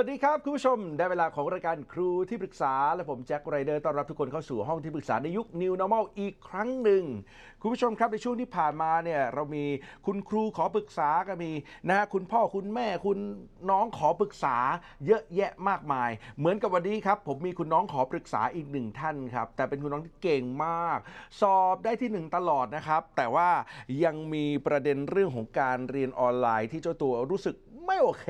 สวัสดีครับ คุณผู้ชม ได้เวลาของรายการครูที่ปรึกษา และผมแจ็คไรเดอร์ต้อนรับทุกคนเข้าสู่ห้องที่ปรึกษาในยุค New Normal อีกครั้งหนึ่ง คุณผู้ชมครับในช่วงที่ผ่านมาเนี่ยเรามีคุณครูขอปรึกษาก็มีนะฮะคุณพ่อคุณแม่คุณน้องขอปรึกษาเยอะแยะมากมาย เหมือนกับวันนี้ครับ ผมมีคุณน้องขอปรึกษาอีกหนึ่งท่านครับ แต่เป็นคุณน้องที่เก่งมาก สอบได้ที่หนึ่งตลอดนะครับ แต่ว่ายังมีประเด็นเรื่องของการเรียนออนไลน์ ที่เจ้าตัวรู้สึกไม่โอเค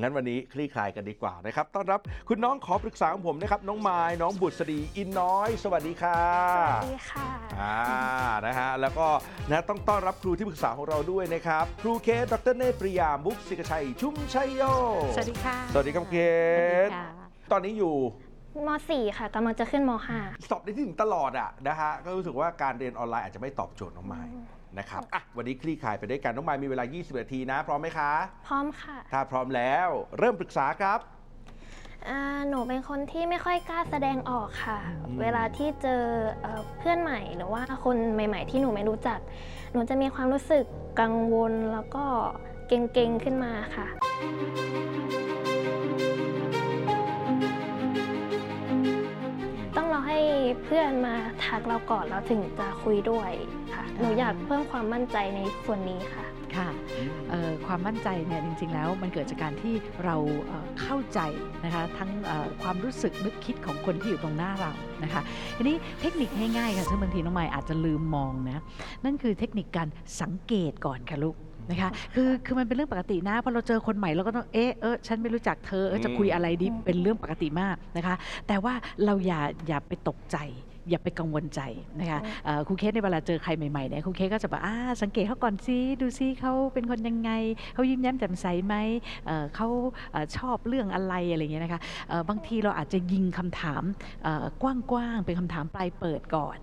งั้นวันนี้คลี่คลายกันดีกว่านะครับ ต้อนรับคุณน้องขอปรึกษาของผมนะครับ น้องไม้น้องบุตรดีอินน้อย สวัสดีค่ะ สวัสดีค่ะอ่านะฮะแล้วก็นะต้องต้อนรับครูที่ปรึกษาของเราด้วยนะครับ ครูเคสดรเนตรปริยามุกศิกชัย ชุ่มชัยโย สวัสดีค่ะ สวัสดีครับเคสวัสสดีค่ะตอนนี้อยู่ม .4 ค่ะกำลังจะขึ้นมสอบได้ที่หนึ่งตลอดอะนะฮะก็รู้สึกว่าการเรียนออนไลน์อาจจะไม่ตอบโจทย์น้องไม้ นะครับอะวันนี้คลี่คลายไปด้วยกันน้องไม้มีเวลา 20 นาทีนะ พร้อมไหมคะ .5 พร้อมค่ะถ้าพร้อมแล้วเริ่มปรึกษาครับ อ่าหนูเป็นคนที่ไม่ค่อยกล้าแสดงออกค่ะ อืม เวลาที่เจอเอ่อเพื่อนใหม่หรือว่าคนใหม่ ๆ ที่หนูไม่รู้จัก หนูจะมีความรู้สึกกังวลแล้วก็เกรงๆขึ้นมาค่ะ ต้องรอให้เพื่อนมาทักเราก่อนแล้วถึงจะคุยด้วยค่ะ หนูอยากเพิ่มความมั่นใจในส่วนนี้ค่ะ ค่ะเอ่อความมั่นใจเนี่ยจริง ๆ แล้วมันเกิดจากการที่เราเอ่อเข้าใจนะคะทั้งเอ่อความรู้สึกนึกคิดของคนที่อยู่ตรงหน้าเรานะคะทีนี้เทคนิคง่ายๆค่ะซึ่งบางทีน้องใหม่อาจจะลืมมองนะนั่นคือเทคนิคการสังเกตก่อนค่ะลูกนะคะคือคือมันเป็นเรื่องปกตินะพอเราเจอคนใหม่เราก็ต้องเอ๊ะเออฉันไม่รู้จักเธอเออจะคุยอะไรดีอืมเป็นเรื่องปกติมากนะคะ แต่ว่าเราอย่าอย่าไปตกใจ อย่าไปกังวลใจนะคะอืมเอ่อครูเคสในเวลาเจอใครใหม่ๆเนี่ยครูเคสก็จะแบบอ่าสังเกตเขาก่อนซิดูซิเขาเป็นคนยังไงเขายิ้มแย้มแจ่มใสไหมเอ่อเขาเอ่อชอบเรื่องอะไรอะไรอย่างเงี้ยนะคะเอ่อบางทีเราอาจจะยิงคำถามเอ่อกว้างๆเป็นคำถามปลายเปิดก่อน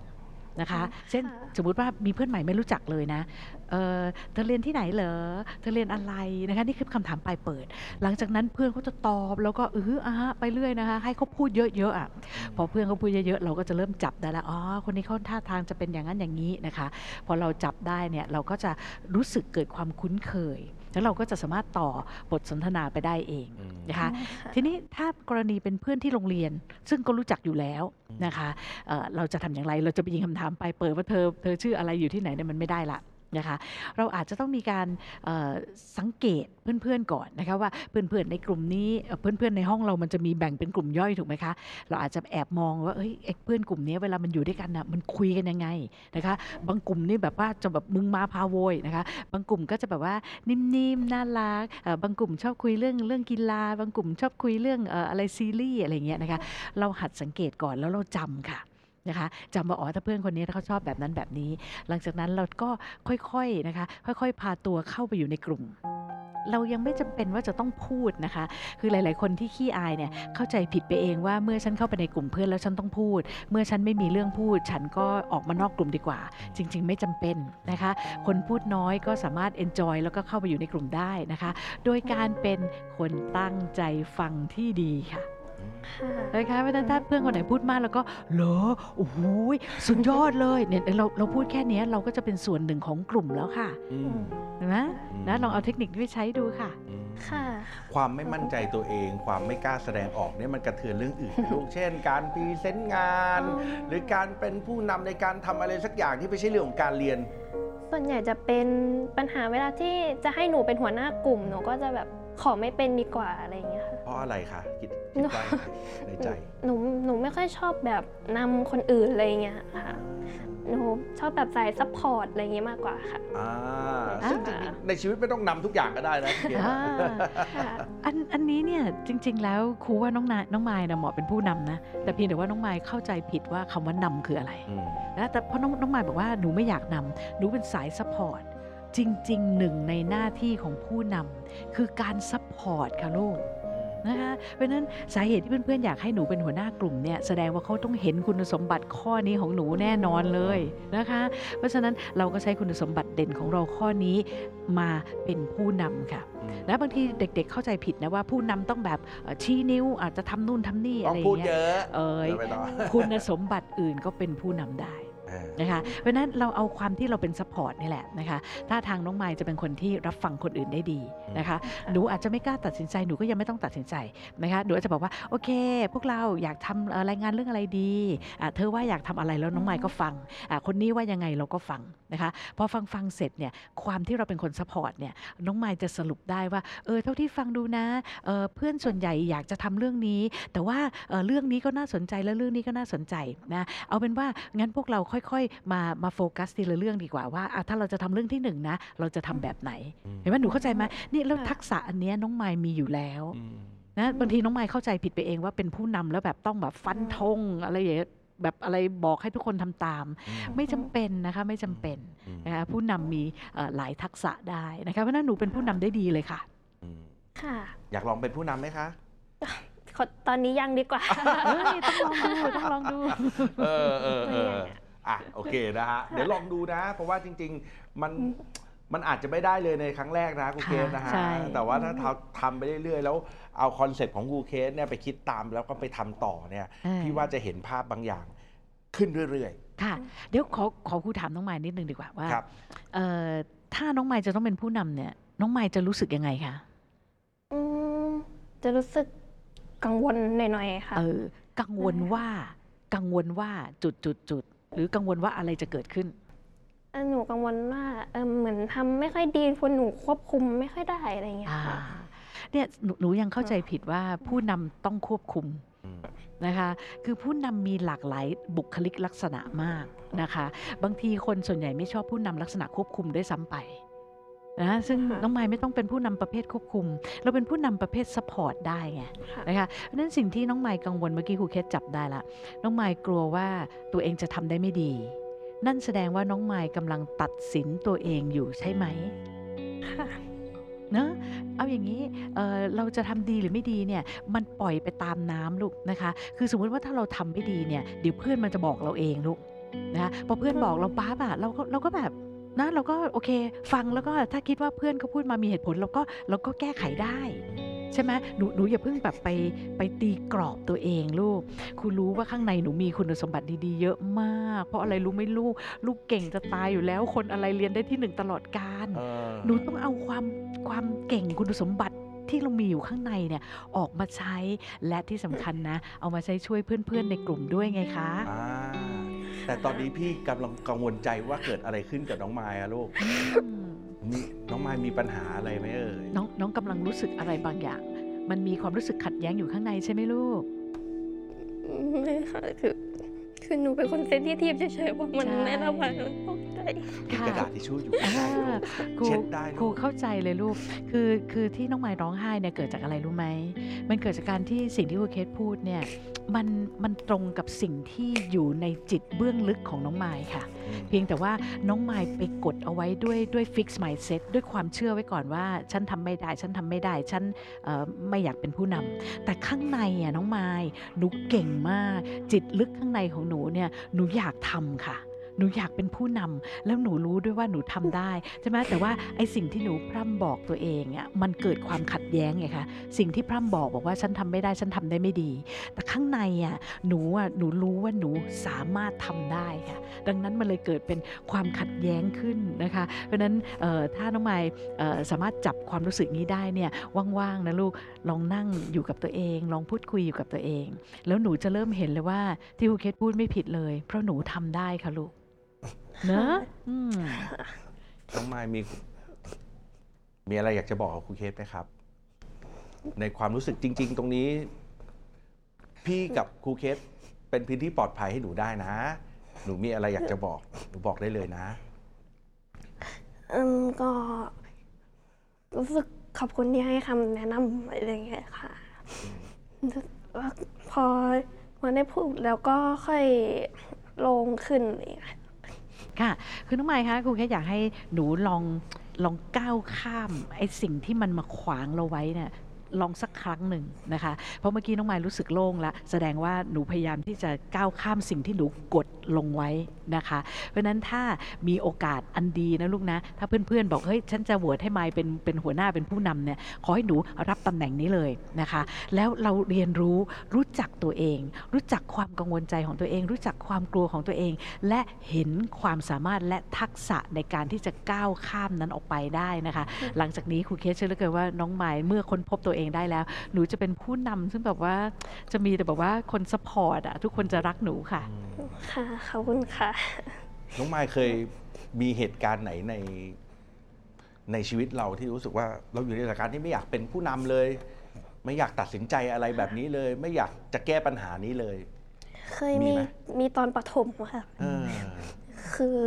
นะคะ เช่นค่ะสมมุติว่ามีเพื่อนใหม่ไม่รู้จักเลยนะเอ่อเธอเรียนที่ไหนเหรอเธอเรียนอะไรนะคะนี่คือคำถามปลายเปิด หลังจากนั้นเพื่อนเขาจะตอบแล้วก็เอออ่าฮะไปเรื่อยนะคะ ให้เขาพูดเยอะๆอะพอเพื่อนเขาพูดเยอะๆเราก็จะเริ่มจับได้แล้วอ๋อคนนี้เขาท่าทางจะเป็นอย่างนั้นอย่างนี้นะคะ พอเราจับได้เนี่ยเราก็จะรู้สึกเกิดความคุ้นเคย แล้วเราก็จะสามารถต่อบทสนทนาไปได้เองนะคะทีนี้ถ้ากรณีเป็นเพื่อนที่โรงเรียน ซึ่งก็รู้จักอยู่แล้วนะคะเอ่อเราจะทำอย่างไรเราจะไปยิงคำถามไปเปิดว่าเธอเธอชื่ออะไรอยู่ที่ไหนเนี่ยมันไม่ได้ละ นะคะเราอาจจะต้องมีการสังเกตเพื่อนๆก่อนนะคะว่าเพื่อนๆในกลุ่มนี้เพื่อนๆในห้องเรามันจะมีแบ่งเป็นกลุ่มย่อยถูกไหมคะเราอาจจะแอบมองว่าเอ้ยเพื่อนกลุ่มนี้เวลามันอยู่ด้วยกันน่ะมันคุยกันยังไงนะคะบางกลุ่มนี่แบบว่าจะแบบมึงมาพาโวยนะคะบางกลุ่มก็จะแบบว่านิ่มๆน่ารักบางกลุ่มชอบคุยเรื่องเรื่องกีฬา บางกลุ่มชอบคุยเรื่องเอ่ออะไรซีรีส์อะไรเงี้ยนะคะเราหัดสังเกตก่อนแล้วเราจำค่ะ นะคะจำว่าอ๋อถ้าเพื่อนคนนี้เขาชอบแบบนั้นแบบนี้ หลังจากนั้นเราก็ค่อยๆนะคะ ค่อยๆ พาตัวเข้าไปอยู่ในกลุ่ม เรายังไม่จำเป็นว่าจะต้องพูดนะคะ คือหลาย ๆ คนที่ขี้อายเนี่ยเข้าใจผิดไปเองว่าเมื่อฉันเข้าไปในกลุ่มเพื่อนแล้วฉันต้องพูด เมื่อฉันไม่มีเรื่องพูด ฉันก็ออกมานอกกลุ่มดีกว่า จริง ๆ ไม่จำเป็นนะคะ คนพูดน้อยก็สามารถ enjoy แล้วก็เข้าไปอยู่ในกลุ่มได้นะคะ โดยการเป็นคนตั้งใจฟังที่ดีค่ะ นะคะเพราะฉะนั้นถ้าเพื่อนคนไหนพูดมากแล้วก็เหรอโอ้โหสุดยอดเลยเนี่ยเราเราพูดแค่เนี้ยเราก็จะเป็นส่วนหนึ่งของกลุ่มแล้วค่ะอืมเห็นไหมนะลองเอาเทคนิคนี้ไปใช้ดูค่ะอืมค่ะ ความไม่มั่นใจตัวเอง ความไม่กล้าแสดงออกเนี่ยมันกระเทือนเรื่องอื่นลูกเช่น การพรีเซนต์งาน หรือการเป็นผู้นำในการทำอะไรสักอย่างที่ไม่ใช่เรื่องของการเรียน ส่วนใหญ่จะเป็นปัญหาเวลาที่จะให้หนูเป็นหัวหน้ากลุ่มหนูก็จะแบบ ขอไม่เป็นดีกว่าอะไรอย่างเงี้ยค่ะ เพราะอะไรคะคิดคิดว่ายังไงในใจ หนูหนูไม่ค่อยชอบแบบนำคนอื่นอะไรอย่างเงี้ยค่ะ หนูชอบแบบสาย support อะไรอย่างเงี้ยมากกว่าค่ะ อ่าอ่าซึ่งจริงๆในชีวิตไม่ต้องนำทุกอย่างก็ได้นะพี่เกียรติอ่า ค่ะ อันอันนี้เนี่ยจริง ๆ แล้วครูว่าน้องไมล์น้องไมล์นะเหมาะเป็นผู้นำนะแต่เพียงแต่ว่าน้องไมล์เข้าใจผิดว่าคำว่านำคืออะไรอืมนะแต่เพราะน้องน้องไมล์บอกว่าหนูไม่อยากนำหนูเป็นสาย support จริงๆหนึ่งในหน้าที่ของผู้นำคือการ support ค่ะลูกนะคะเพราะฉะนั้นสาเหตุที่เพื่อนๆอยากให้หนูเป็นหัวหน้ากลุ่มเนี่ยแสดงว่าเขาต้องเห็นคุณสมบัติข้อนี้ของหนูแน่นอนเลยนะคะ เพราะฉะนั้นเราก็ใช้คุณสมบัติเด่นของเราข้อนี้มาเป็นผู้นำค่ะอืมนะบางทีเด็กๆเข้าใจผิดนะว่าผู้นำต้องแบบเอ่อชี้นิ้วอาจจะทำนู่นทำนี่ต้อะองไรอย่างเงี้ยเอ้ยเดี๋ยวไปต่อคุณสมบัติอื่นก็เป็นผู้นำได้เออ นะคะเพราะฉะนั้นเราเอาความที่เราเป็น support นี่แหละนะคะถ้าทางน้องไมล์จะเป็นคนที่รับฟังคนอื่นได้ดีนะคะหนูอาจจะไม่กล้าตัดสินใจหนูก็ยังไม่ต้องตัดสินใจนะคะหนูอาจจะบอกว่าโอเค พวกเราอยากทำเอ่อรายงานเรื่องอะไรดีอะเธอว่าอยากทำอะไรแล้วน้องไมล์ก็ฟังอะคนนี้ว่ายังไงเราก็ฟังนะคะพอฟังฟังเสร็จเนี่ยความที่เราเป็นคน support เนี่ยน้องไมล์จะสรุปได้ว่าเออเท่าที่ฟังดูนะเออเพื่อนส่วนใหญ่อยากจะทำเรื่องนี้ แต่ว่าเอ่อเรื่องนี้ก็น่าสนใจและเรื่องนี้ก็น่าสนใจนะเอาเป็นว่างั้นพวกเราค่อยๆ มามาโฟกัสทีละเรื่องดีกว่าว่าอะถ้าเราจะทำเรื่องที่หนึ่งนะ เราจะทำแบบไหนอืมเห็นไหมหนูเข้าใจไหมนี่แล้วค่ะทักษะอันเนี้ยน้องไมล์มีอยู่แล้วอืมนะบางทีน้องไมล์เข้าใจผิดไปเองว่าเป็นผู้นำแล้วแบบต้องแบบฟันธงอะไรอย่างเงี้ยแบบอะไรบอกให้ทุกคนทำตามอืมไม่จำเป็นนะคะไม่จำเป็นอืมนะคะผู้นำมีเอ่อหลายทักษะได้นะคะเพราะฉะนั้นหนูเป็นผู้นำได้ดีเลยค่ะอืมค่ะ อยากลองเป็นผู้นำไหมคะขอตอนนี้ยังดีกว่าเอ้ยต้องลองดูต้องลองดูเออเออเออไม่ออยากอะอะโอเคนะฮะเดี๋ยวลองดูนะ เพราะว่าจริง ๆ มันมันอาจจะไม่ได้เลยในครั้งแรกนะครูเคสนะฮะ ใช่ แต่ว่าถ้าเราทำไปเรื่อยๆ แล้วเอา concept ของครูเคสเนี่ยไปคิดตามแล้วก็ไปทำต่อเนี่ยเออพี่ว่าจะเห็นภาพบางอย่างขึ้นเรื่อย ค่ะ เดี๋ยวขอขอครูถามน้องไมล์นิดนึงดีกว่าว่าๆครับ เอ่อถ้าน้องไมล์จะต้องเป็นผู้นำเนี่ย น้องไมล์จะรู้สึกยังไงคะอืมจะรู้สึกกังวลหน่อยๆค่ะ เออกังวลว่ากังวลว่าจุดจุดจุด หรือกังวลว่าอะไรจะเกิดขึ้นเอ่อหนูกังวลว่าเออเหมือนทำไม่ค่อยดีคนหนูควบคุมไม่ค่อยได้อะไรอย่างเงี้ยอ่าค่ะเนี่ยหนูหนูยังเข้าใจผิดว่าผู้นำต้องควบคุมอืมนะคะ คือผู้นำมีหลากหลายบุคลิกลักษณะมากนะคะ บางทีคนส่วนใหญ่ไม่ชอบผู้นำลักษณะควบคุมด้วยซ้ำไป นะซึ่งค่ะน้องไมล์ไม่ต้องเป็นผู้นำประเภทควบคุม เราเป็นผู้นำประเภท support ได้ไงค่ะนะคะเพราะฉะนั้นสิ่งที่น้องไมล์กังวลเมื่อกี้ครูเคสจับได้ละน้องไมล์กลัวว่าตัวเองจะทำได้ไม่ดี นั่นแสดงว่าน้องไมล์กำลังตัดสินตัวเองอยู่ใช่ไหมค่ะเนอะเอาอย่างนี้เอ่อเราจะทำดีหรือไม่ดีเนี่ยมันปล่อยไปตามน้ำลูกนะคะ คือสมมติว่าถ้าเราทำไม่ดีเนี่ยเดี๋ยวเพื่อนมันจะบอกเราเองลูกนะคะพอเพื่อนบอกเราป้าบอะเราก็เราก็แบบ นะเราก็โอเค ฟังแล้วก็ถ้าคิดว่าเพื่อนเขาพูดมามีเหตุผลเราก็เราก็แก้ไขได้ใช่ไหมหนูหนูอย่าเพิ่งแบบไปไปตีกรอบตัวเองลูกครูรู้ว่าข้างในหนูมีคุณสมบัติดีๆ เยอะมาก เพราะอะไรรู้ไหม่ลูก ลูกเก่งจะตายอยู่แล้ว คนอะไรเรียนได้ที่หนึ่งตลอดกาลเออหนูต้องเอาความความเก่งคุณสมบัติที่เรามีอยู่ข้างในเนี่ยออกมาใช้และที่สำคัญนะ เอามาใช้ช่วยเพื่อนๆในกลุ่มด้วยไงคะอ่า แต่ตอนนี้พี่กำลังกังวลใจว่าเกิดอะไรขึ้นกับน้องมายอะลูกอืมมีน้องมายมีปัญหาอะไรไหมเอ่ยน้องน้องกำลังรู้สึกอะไรบางอย่าง มันมีความรู้สึกขัดแย้งอยู่ข้างในใช่ไหมลูกไม่ค่ะคือคือหนูเป็นคนเซนซิทีฟเฉยๆว่ามันใช่ไม่ระวังมันตกใจมีกระดาษทิชชู่อยู่ข้างในลูกครูเช็ดได้ครูลูกเข้าใจเลยลูก คือคือที่น้องไม้ร้องไห้เนี่ยเกิดจากอะไรรู้ไหม มันเกิดจากการที่สิ่งที่ครูเคสพูดเนี่ยมันมันตรงกับสิ่งที่อยู่ในจิตเบื้องลึกของน้องไม้ค่ะ อืม เพียงแต่ว่าน้องไมล์ไปกดเอาไว้ด้วยด้วยฟิกซ์ mindset ด้วยความเชื่อไว้ก่อนว่า ฉันทำไม่ได้ ฉันทำไม่ได้ ฉันเอ่อไม่อยากเป็นผู้นำแต่ข้างในอะน้องไมล์หนูเก่งมาก จิตลึกข้างในของหนูเนี่ยหนูอยากทำค่ะ หนูอยากเป็นผู้นำแล้วหนูรู้ด้วยว่าหนูทำได้ใช่ไหมแต่ว่าไอสิ่งที่หนูพร่ำบอกตัวเองอะมันเกิดความขัดแย้งไงคะสิ่งที่พร่ำบอกบอกว่าฉันทำไม่ได้ฉันทำได้ไม่ดี แต่ข้างในอะหนูอะหนูรู้ว่าหนูสามารถทำได้ค่ะดังนั้นมันเลยเกิดเป็นความขัดแย้งขึ้นนะคะ เพราะฉะนั้นเอ่อถ้าน้องไมล์เอ่อสามารถจับความรู้สึกนี้ได้เนี่ยว่างๆนะลูกลองนั่งอยู่กับตัวเอง ลองพูดคุยอยู่กับตัวเอง แล้วหนูจะเริ่มเห็นเลยว่าที่ครูเคสพูดไม่ผิดเลย เพราะหนูทำได้ค่ะลูกเนอะอืมน้องมายมี มีอะไรอยากจะบอกกับครูเคสไหมครับ ในความรู้สึกจริง ๆ ตรงนี้ พี่กับครูเคสเป็นพื้นที่ปลอดภัยให้หนูได้นะ หนูมีอะไรอยากจะบอก หนูบอกได้เลยนะ อืมก็ รู้สึกขอบคุณที่ให้คำแนะนำอะไรอย่างเงี้ยค่ะว่าพอพอได้พูดแล้วก็ค่อยลงขึ้นอะไรอย่างเงี้ย ค่ะคือน้องไมค์คะครูแค่อยากให้หนูลองลองก้าวข้ามไอ้สิ่งที่มันมาขวางเราไว้เนี่ย ลองสักครั้งหนึ่งนะคะ เพราะเมื่อกี้น้องไมายรู้สึกโล่งแล้วแสดงว่าหนูพยายามที่จะก้าวข้ามสิ่งที่หนูกดลงไว้นะคะ เพราะนั้นถ้ามีโอกาสอันดีนะลูกนะ ถ้าเพื่อนๆ บอกเฮ้ยฉันจะโหวตให้ไมายเป็นเป็นหัวหน้าเป็นผู้นำเนี่ยขอให้หนูรับตำแหน่งนี้เลยนะคะ แล้วเราเรียนรู้รู้จักตัวเอง รู้จักความกังวลใจของตัวเอง รู้จักความกลัวของตัวเอง และเห็นความสามารถและทักษะในการที่จะก้าวข้ามนั้นออกไปได้นะคะ หลังจากนี้ครูเคสเชื่อเหลือเกินว่าน้องไม้เมื่อค้นพบตัวเองได้แล้ว หนูจะเป็นผู้นำซึ่งแบบว่าจะมีแต่แบบว่าคนสปอร์ตอะทุกคนจะรักหนูค่ะ ค่ะ ขอบคุณค่ะ น้องมายเคยมีเหตุการณ์ไหนในในชีวิตเราที่รู้สึกว่าเราอยู่ในสถานการณ์ที่ไม่อยากเป็นผู้นำเลย ไม่อยากตัดสินใจอะไรแบบนี้เลย ไม่อยากจะแก้ปัญหานี้เลย เคยมีมีไหมมีตอนประถมค่ะเออคือ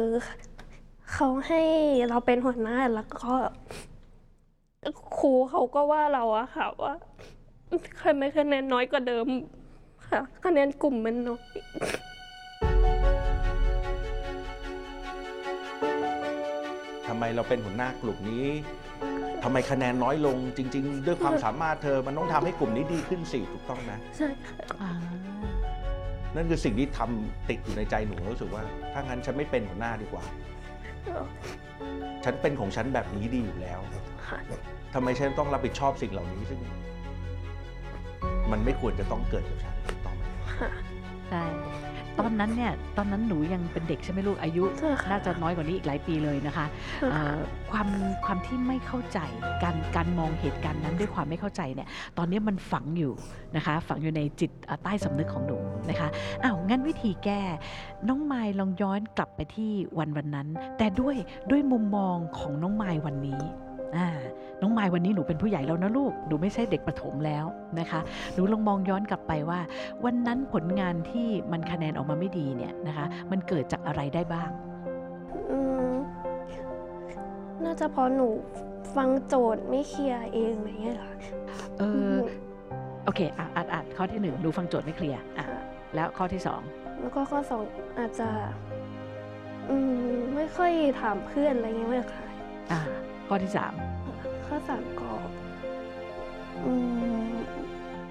เขาให้เราเป็นหัวหน้าแล้วก็ ครูเขาก็ว่าเราอะค่ะว่าเคยไม่คะแนนน้อยกว่าเดิมค่ะ คะแนนกลุ่มมันน้อยทำไมเราเป็นหัวหน้ากลุ่มนี้ทำไมคะแนนน้อยลงจริง ๆ ด้วยความสามารถเธอมันต้องทำให้กลุ่มนี้ดีขึ้นสิถูกต้องไหมใช่ค่ะนั่นคือสิ่งที่ทำติดอยู่ในใจหนูรู้สึกว่า ถ้างั้นฉันไม่เป็นหัวหน้าดีกว่า ฉันเป็นของฉันแบบนี้ดีอยู่แล้ว ค่ะ ทำไมฉันต้องรับผิดชอบสิ่งเหล่านี้ซึ่งมันไม่ควรจะต้องเกิดกับฉันถูกต้องไหมค่ะ ใช่ตอนนั้นเนี่ยตอนนั้นหนูยังเป็นเด็กใช่ไหมลูกอายุใช่ค่ะ น่าจะน้อยกว่านี้อีกหลายปีเลยนะคะเอ่อความความที่ไม่เข้าใจการการมองเหตุการณ์นั้นด้วยความไม่เข้าใจเนี่ยตอนนี้มันฝังอยู่นะคะ ฝังอยู่ในจิตเอ่อใต้สำนึกของหนูนะคะอ้าวงั้นวิธีแก้น้องไมายลองย้อนกลับไปที่วันวันนั้น แต่ด้วยด้วยมุมมองของน้องไมายวันนี้ อ่าน้องไมายวันนี้หนูเป็นผู้ใหญ่แล้วนะลูก หนูไม่ใช่เด็กประถมแล้วนะคะ หนูลองมองย้อนกลับไปว่า วันนั้นผลงานที่มันคะแนนออกมาไม่ดีเนี่ยนะคะ มันเกิดจากอะไรได้บ้าง อืมน่าจะเพราะหนูฟังโจทย์ไม่เคลียร์เองอะไรเงี้ยค่ะเออ โอเคอะอ่านอ่านข้อที่หนึ่งดูฟังโจทย์ไม่เคลียร์อะแล้วข้อที่สอง แล้วก็ข้อสองอาจจะ อืม ไม่ค่อยถามเพื่อนอะไรเงี้ยเลยค่ะ อ่า ข้อที่สามข้อสามก็อืม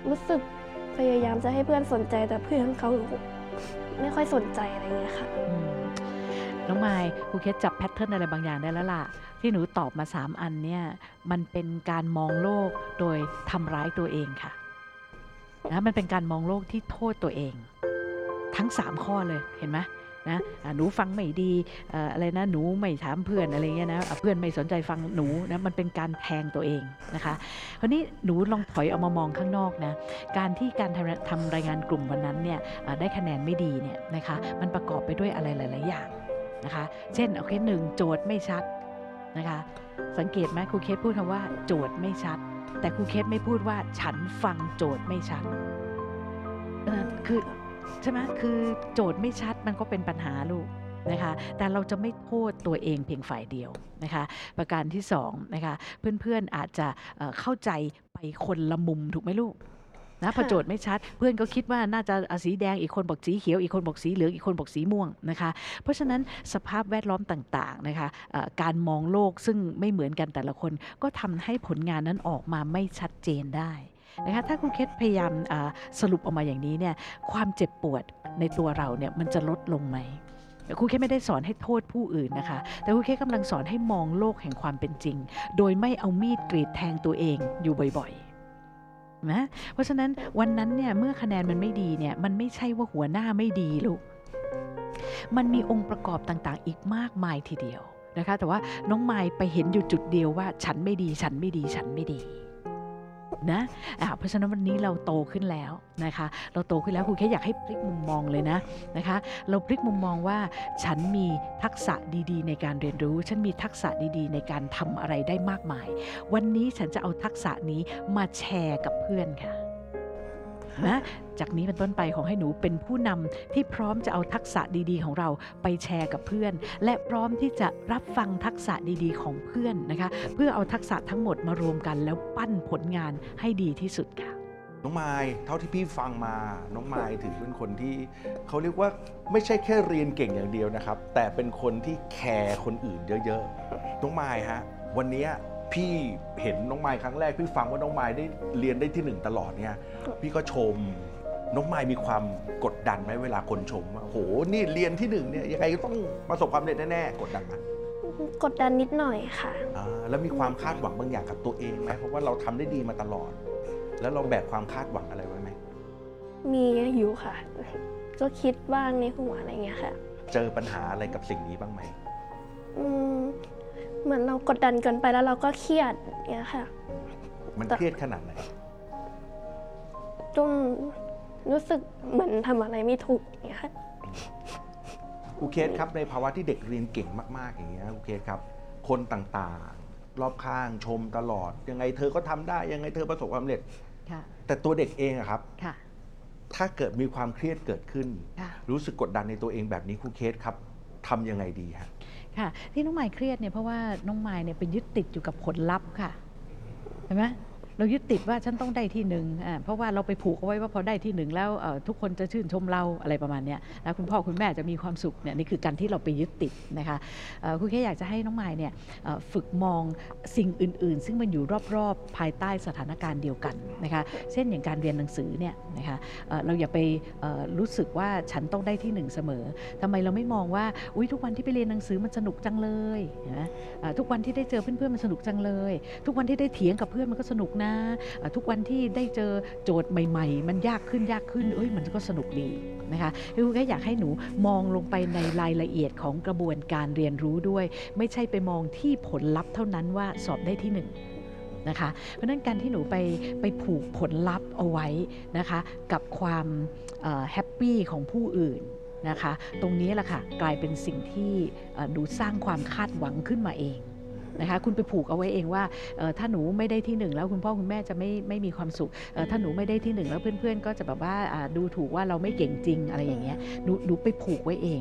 รู้สึกพยายามจะให้เพื่อนสนใจแต่เพื่อนเขาไม่ค่อยสนใจอะไรเงี้ยค่ะอืมน้องไมายครูเคสจับแพทเทิร์นอะไรบางอย่างได้แล้วล่ะ ที่หนูตอบมา 3 อันเนี่ยมันเป็นการมองโลกโดยทำร้ายตัวเองค่ะนะมันเป็นการมองโลกที่โทษตัวเอง ทั้ง 3 ข้อเลยเห็นไหม นะหนูฟังไม่ดีอะไรนะหนูไม่ถามเพื่อนอะไรเงี้ยนะเพื่อนไม่สนใจฟังหนูนะมันเป็นการแทงตัวเองนะคะคราวนี้หนูลองถอยออกมามองข้างนอกนะการที่การทำทำรายงานกลุ่มวันนั้นเนี่ยได้คะแนนไม่ดีเนี่ยนะคะมันประกอบไปด้วยอะไรหลาย ๆ อย่างนะคะเช่นโอเคหนึ่งโจทย์ไม่ชัดนะคะสังเกตไหมครูเคสพูดคำว่าโจทย์ไม่ชัด แต่ครูเคสไม่พูดว่าฉันฟังโจทย์ไม่ชัดคือ ใช่ไหมคือโจทย์ไม่ชัดมันก็เป็นปัญหาลูกนะคะแต่เราจะไม่โทษตัวเองเพียงฝ่ายเดียวนะคะประการที่สองนะคะเพื่อนๆอาจจะเอ่อเข้าใจไปคนละมุมถูกไหมลูกนะพอค่ะโจทย์ไม่ชัด เพื่อนก็คิดว่าน่าจะเอาสีแดงอีกคนบอกสีเขียวอีกคนบอกสีเหลืองอีกคนบอกสีม่วงนะคะเพราะฉะนั้นสภาพแวดล้อมต่างๆนะคะเอ่อการมองโลกซึ่งไม่เหมือนกันแต่ละคนก็ทำให้ผลงานนั้นออกมาไม่ชัดเจนได้ นะคะถ้าครูเคสพยายามสรุปออกมาอย่างนี้เนี่ยความเจ็บปวดในตัวเราเนี่ยมันจะลดลงไหมครูเคสไม่ได้สอนให้โทษผู้อื่นนะคะ แต่ครูเคสกำลังสอนให้มองโลกแห่งความเป็นจริง โดยไม่เอามีดกรีดแทงตัวเองอยู่บ่อยๆนะเพราะฉะนั้นวันนั้นเนี่ยเมื่อคะแนนมันไม่ดีเนี่ยมันไม่ใช่ว่าหัวหน้าไม่ดีลูก มันมีองค์ประกอบต่างๆ อีกมากมายทีเดียวนะคะ แต่ว่าน้องไมายไปเห็นอยู่จุดเดียวว่าฉันไม่ดีฉันไม่ดีฉันไม่ดี นะอ่าเพราะฉะนั้นวันนี้เราโตขึ้นแล้วนะคะ เราโตขึ้นแล้วครูแค่อยากให้พลิกมุมมองเลยนะนะคะ เราพลิกมุมมองว่าฉันมีทักษะดีๆ ในการเรียนรู้ ฉันมีทักษะดีๆ ในการทำอะไรได้มากมาย วันนี้ฉันจะเอาทักษะนี้มาแชร์กับเพื่อนค่ะ นะจากนี้เป็นต้นไปขอให้หนูเป็นผู้นำที่พร้อมจะเอาทักษะดีๆ ของเราไปแชร์กับเพื่อน และพร้อมที่จะรับฟังทักษะดีๆ ของเพื่อนนะคะ เพื่อเอาทักษะทั้งหมดมารวมกัน แล้วปั้นผลงานให้ดีที่สุดค่ะน้องไมายเท่าที่พี่ฟังมาน้องไมายถือเป็นคนที่เขาเรียกว่าไม่ใช่แค่เรียนเก่งอย่างเดียวนะครับ แต่เป็นคนที่แคร์คนอื่นเยอะๆน้องไมายฮะวันเนี้ย พี่เห็นน้องไมค์ครั้งแรกพี่ฟังว่าน้องไมค์ได้เรียนได้ที่หนึ่งตลอดเนี่ยพี่ก็ชมน้องไมค์มีความกดดันไหมเวลาคนชมว่าโหนี่เรียนที่หนึ่งเนี่ยยังไงก็ต้องประสบความสำเร็จแน่ๆกดดันไหมกดดันนิดหน่อยค่ะอ่าแล้วมีความคาดหวังบางอย่างกับตัวเองไหมเพราะว่าเราทำได้ดีมาตลอด แล้วเราแบกความคาดหวังอะไรไว้ไหมมีอยู่ค่ะ ก็คิดบ้างในหัวอะไรเงี้ยค่ะ เจอปัญหาอะไรกับสิ่งนี้บ้างไหมอืม เหมือนเรากดดันเกินไปแล้วเราก็เครียดอย่างเงี้ยค่ะ มันเครียดขนาดไหนจนรู้สึกเหมือนทำอะไรไม่ถูกอย่างเงี้ยค่ะครูเคสครับในภาวะที่เด็กเรียนเก่งมาก ๆ อย่างเงี้ยครูเคสครับ คนต่างๆ รอบข้างชมตลอด ยังไงเธอก็ทำได้ยังไงเธอประสบความสำเร็จค่ะแต่ตัวเด็กเองอะครับค่ะถ้าเกิดมีความเครียดเกิดขึ้นค่ะรู้สึกกดดันในตัวเองแบบนี้ครูเคสครับทำยังไงดีฮะ ค่ะ ที่น้องไมค์เครียดเนี่ยเพราะว่าน้องไมค์เนี่ยไปยึดติดอยู่กับผลลัพธ์ค่ะเห็นไหม เรายึดติดว่าฉันต้องได้ที่หนึ่งเพราะว่าเราไปผูกเอาไว้ว่าพอได้ที่หนึ่งแล้วทุกคนจะชื่นชมเราอะไรประมาณนี้แล้วคุณพ่อคุณแม่จะมีความสุขเนี่ยนี่คือการที่เราไปยึดติดนะคะคุณแค่อยากจะให้น้องไมค์เนี่ยฝึกมองสิ่งอื่น ๆ ซึ่งมันอยู่รอบๆภายใต้สถานการณ์เดียวกันนะคะเช่นอย่างการเรียนหนังสือเนี่ยนะคะเราอย่าไปรู้สึกว่าฉันต้องได้ที่หนึ่งเสมอทำไมเราไม่มองว่าอุ้ยทุกวันที่ไปเรียนหนังสือมันสนุกจังเลยนไหมเอ่อทุกวันที่ได้เจอเพื่อนๆมันสนุกจังเลย ทุกวันที่ได้เถียงกับเพื่อนมันก็สนุกนะ ทุกวันที่ได้เจอโจทย์ใหม่ ๆ มันยากขึ้นยากขึ้น เอ้ยมันก็สนุกดีนะคะคือแค่อยากให้หนูมองลงไปในรายละเอียดของกระบวนการเรียนรู้ด้วย ไม่ใช่ไปมองที่ผลลัพธ์เท่านั้นว่าสอบได้ที่หนึ่งนะคะเพราะนั้นการที่หนูไปไปผูกผลลัพธ์เอาไว้นะคะกับความแฮปปี้ของผู้อื่นนะคะ ตรงนี้แหละค่ะกลายเป็นสิ่งที่เอ่อหนูสร้างความคาดหวังขึ้นมาเอง นะคะคุณไปผูกเอาไว้เองว่าเอ่อถ้าหนูไม่ได้ที่หนึ่งแล้วคุณพ่อคุณแม่จะไม่ไม่มีความสุขเอ่อถ้าหนูไม่ได้ที่หนึ่งแล้วเพื่อนๆ ก็จะแบบว่าอ่าดูถูกว่าเราไม่เก่งจริงอะไรอย่างเงี้ยหนูหนูไปผูกไว้เอง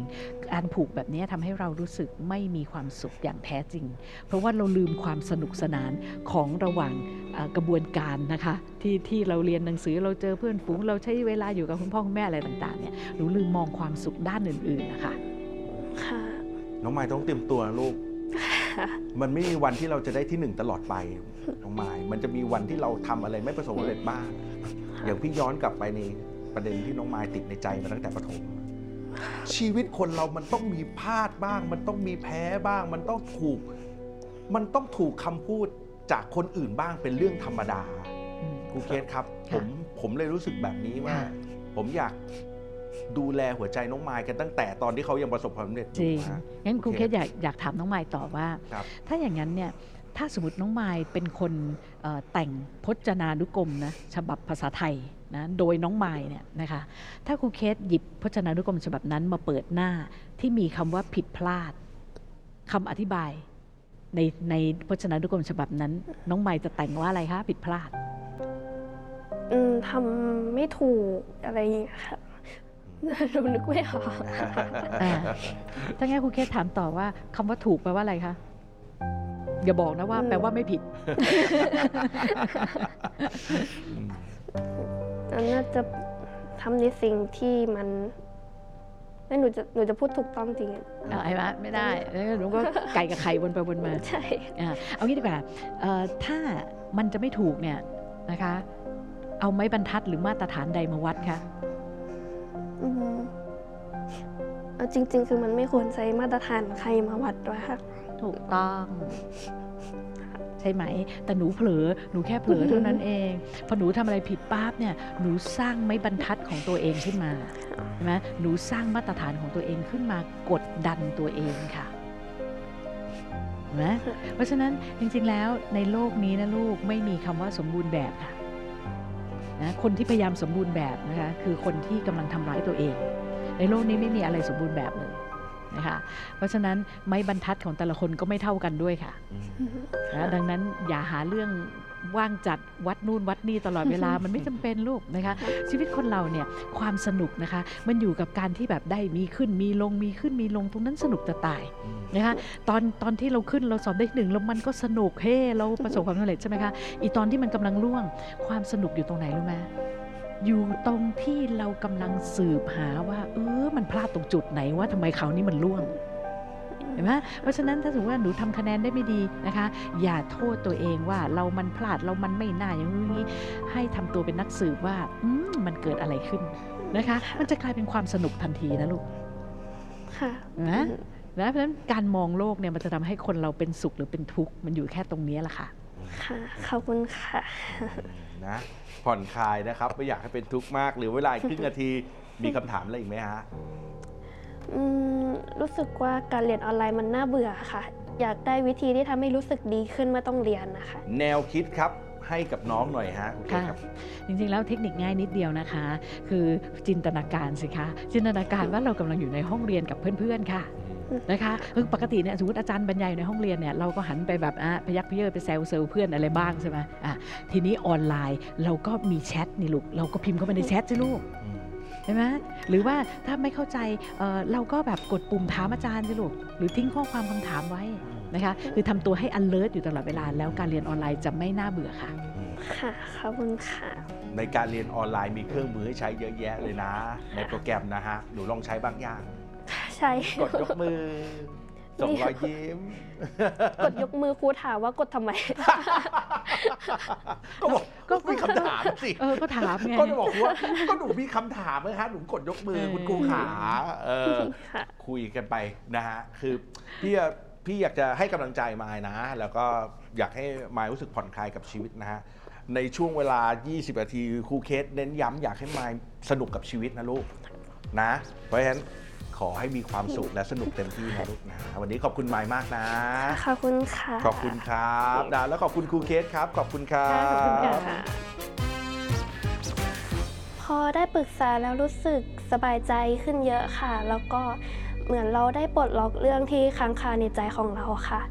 การผูกแบบนี้ทำให้เรารู้สึกไม่มีความสุขอย่างแท้จริง เพราะว่าเราลืมความสนุกสนานของระหว่างเอ่อกระบวนการนะคะที่ที่เราเรียนหนังสือเราเจอเพื่อนฝูง เราใช้เวลาอยู่กับคุณพ่อคุณแม่อะไรต่างๆเนี่ยหนูลืมมองความสุขด้านอื่นๆนะคะค่ะน้องไม้ต้องเตรียมตัวนะลูก มันไม่มีวันที่เราจะได้ที่หนึ่งตลอดไปน้องไม้มันจะมีวันที่เราทำอะไรไม่ประสบความสำเร็จบ้าง อย่างพี่ย้อนกลับไปในประเด็นที่น้องไม้ติดในใจมาตั้งแต่ประถมชีวิตคนเรามันต้องมีพลาดบ้าง มันต้องมีแพ้บ้าง มันต้องถูก มันต้องถูกคำพูดจากคนอื่นบ้างเป็นเรื่องธรรมดาอืมครูเคสครับผค่ะมผมเลยรู้สึกแบบนี้ว่าค่ะผมอยาก ดูแลหัวใจน้องไมค์กันตั้งแต่ตอนที่เขายังประสบความสำเร็จอจริยู่งฮะงั้นครูโอเคเคสอยากอยากถามน้องไมค์ต่อว่า ครับ ถ้าอย่างนั้นเนี่ยถ้าสมมติน้องไมค์เป็นคนเอ่อแต่งพจนานุกรมนะฉบับภาษาไทยนะโดยน้องไมค์เนี่ยนะคะถ้าครูเคสหยิบพจนานุกรมฉบับนั้นมาเปิดหน้าที่มีคำว่าผิดพลาดคำอธิบาย ในในพจนานุกรมฉบับนั้น น้องไมค์จะแต่งว่าอะไรคะผิดพลาด อืมทำไม่ถูกอะไรอย่างเงี้ยค่ะ หนูนึกไม่ออกอ่าถ้างั้นครูเคสถามต่อว่าคำว่าถูกแปลว่าอะไรคะ อย่าบอกนะว่าอืมแปลว่าไม่ผิดอันน่าจะทำในสิ่งที่มันไม่หนูจะหนูจะพูดถูกต้องจริงอะอ่าไอ้บ้าไม่ได้แล้วหนูก็ไก่กับไข่วนไปวนมาใช่ อ่าเอางี้ดีกว่าเอ่อถ้ามันจะไม่ถูกเนี่ยนะคะ เอาไม้บรรทัดหรือมาตรฐานใดมาวัดคะ อืมเอาจริง ๆ คือมันไม่ควรใช้มาตรฐานใครมาวัดด้วยค่ะ ถูกต้อง ใช่ไหม แต่หนูเผลอหนูแค่เผลอเท่านั้นเอง พอหนูทำอะไรผิดปั๊บเนี่ยหนูสร้างไม้บรรทัดของตัวเองขึ้นมาใช่ไหมหนูสร้างมาตรฐานของตัวเองขึ้นมากดดันตัวเองค่ะเห็นไหมเพราะฉะนั้นจริงๆแล้วในโลกนี้นะลูกไม่มีคำว่าสมบูรณ์แบบค่ะ นะคนที่พยายามสมบูรณ์แบบนะคะคือคนที่กำลังทำร้ายตัวเอง ในโลกนี้ไม่มีอะไรสมบูรณ์แบบเลย นะคะเพราะฉะนั้นไม้บรรทัดของแต่ละคนก็ไม่เท่ากันด้วยค่ะนะดังนั้นอย่าหาเรื่องว่างจัดวัดนู่นวัดนี่ตลอดเวลามันไม่จำเป็นลูกนะคะ ชีวิตคนเราเนี่ยความสนุกนะคะ มันอยู่กับการที่แบบได้มีขึ้นมีลงมีขึ้นมีลงตรงนั้นสนุกจะตายนะคะตอนตอนที่เราขึ้นเราสอบได้หนึ่งแล้วมันก็สนุกเฮ้เราประสบความสำเร็จใช่ไหมคะอีตอนที่มันกำลังล่วงความสนุกอยู่ตรงไหนรู้ไหม อยู่ตรงที่เรากำลังสืบหาว่า เออมันพลาดตรงจุดไหนว่าทำไมเขาวนี้มันล่วงอเห็นไหมเพราะฉะนั้นถ้าสมมติว่าหนูทำคะแนนได้ไม่ดีนะคะ อย่าโทษตัวเองว่าเรามันพลาดเรามันไม่น่าอย่างนี้ ให้ทำตัวเป็นนักสืบว่าอืมมันเกิดอะไรขึ้นนะคะ มันจะกลายเป็นความสนุกทันทีนะลูก ค่ะนะนะเพราะฉะนั้นการมองโลกเนี่ยมันจะทำให้คนเราเป็นสุขหรือเป็นทุกข์มันอยู่แค่ตรงนี้แหละค่ะ ค่ะ ขอบคุณค่ะ นะผ่อนคลายนะครับ ไม่อยากให้เป็นทุกข์มากหรือเวลาอีกครึ่งนาที มีคำถามอะไรอีกไหมฮะ อืมรู้สึกว่าการเรียนออนไลน์มันน่าเบื่อค่ะ อยากได้วิธีที่ทำให้รู้สึกดีขึ้นเมื่อต้องเรียนนะคะ แนวคิดครับให้กับน้องหน่อยฮะโอเคค่ะ ครับ จริงๆ แล้วเทคนิคง่ายนิดเดียวนะคะ คือจินตนาการสิคะ จินตนาการว่าเรากำลังอยู่ในห้องเรียนกับเพื่อนๆ ค่ะ นะคะคือปกติเนี่ยสมมติอาจารย์บรรยายอยู่ในห้องเรียนเนี่ยเราก็หันไปแบบอะพยักเพยเยอไปแซวเซลเพื่อนอะไรบ้างใช่ไหมอะทีนี้ออนไลน์เราก็มีแชทนี่ลูกเราก็พิมพ์เข้าไปในแชทสิลูกอืมใช่ไหมหรือว่าถ้าไม่เข้าใจเอ่อเราก็แบบกดปุ่มถามอาจารย์สิลูกหรือทิ้งข้อความคำถามไว้นะคะคือทำตัวให้ alert อยู่ตลอดเวลา แล้วการเรียนออนไลน์จะไม่น่าเบื่อค่ะค่ะขอบคุณค่ะ ในการเรียนออนไลน์มีเครื่องมือให้ใช้เยอะแยะเลยนะ ในโปรแกรมนะฮะหนูลองใช้บางอย่าง ใช่ กดยกมือ ส่งรอยยิ้ม กดยกมือครูถามว่ากดทำไม ก็บอกก็ก็มีคำถามสิเออก็ถามไงก็จะบอกว่าก็หนูมีคำถามไหมคะหนูกดยกมือเออคุณครูขาเออค่ะคุยกันไปนะฮะคือพี่อะพี่อยากจะให้กำลังใจมายนะ แล้วก็อยากให้มายรู้สึกผ่อนคลายกับชีวิตนะฮะในช่วงเวลา 20 นาทีครูเคสเน้นย้ำอยากให้มายสนุกกับชีวิตนะลูกนะ เพราะฉะนั้น ขอให้มีความสุขและสนุกเต็มที่นะลูกนะ วันนี้ขอบคุณมายมากนะ ขอบคุณค่ะขอบคุณครับนะแล้วขอบคุณครูเคสครับ ขอบคุณครัค่ะขอบคุณบ ค่ะ พอได้ปรึกษาแล้วรู้สึกสบายใจขึ้นเยอะค่ะ แล้วก็เหมือนเราได้ปลดล็อกเรื่องที่ค้างคาในใจของเราค่ะ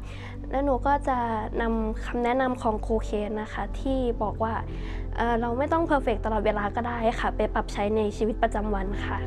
แล้วหนูก็จะนำคำแนะนำของครูเคนนะคะ ที่บอกว่าเอ่อเราไม่ต้องเพอร์เฟกตลอดเวลาก็ได้ค่ะ ไปปรับใช้ในชีวิตประจำวันค่ะ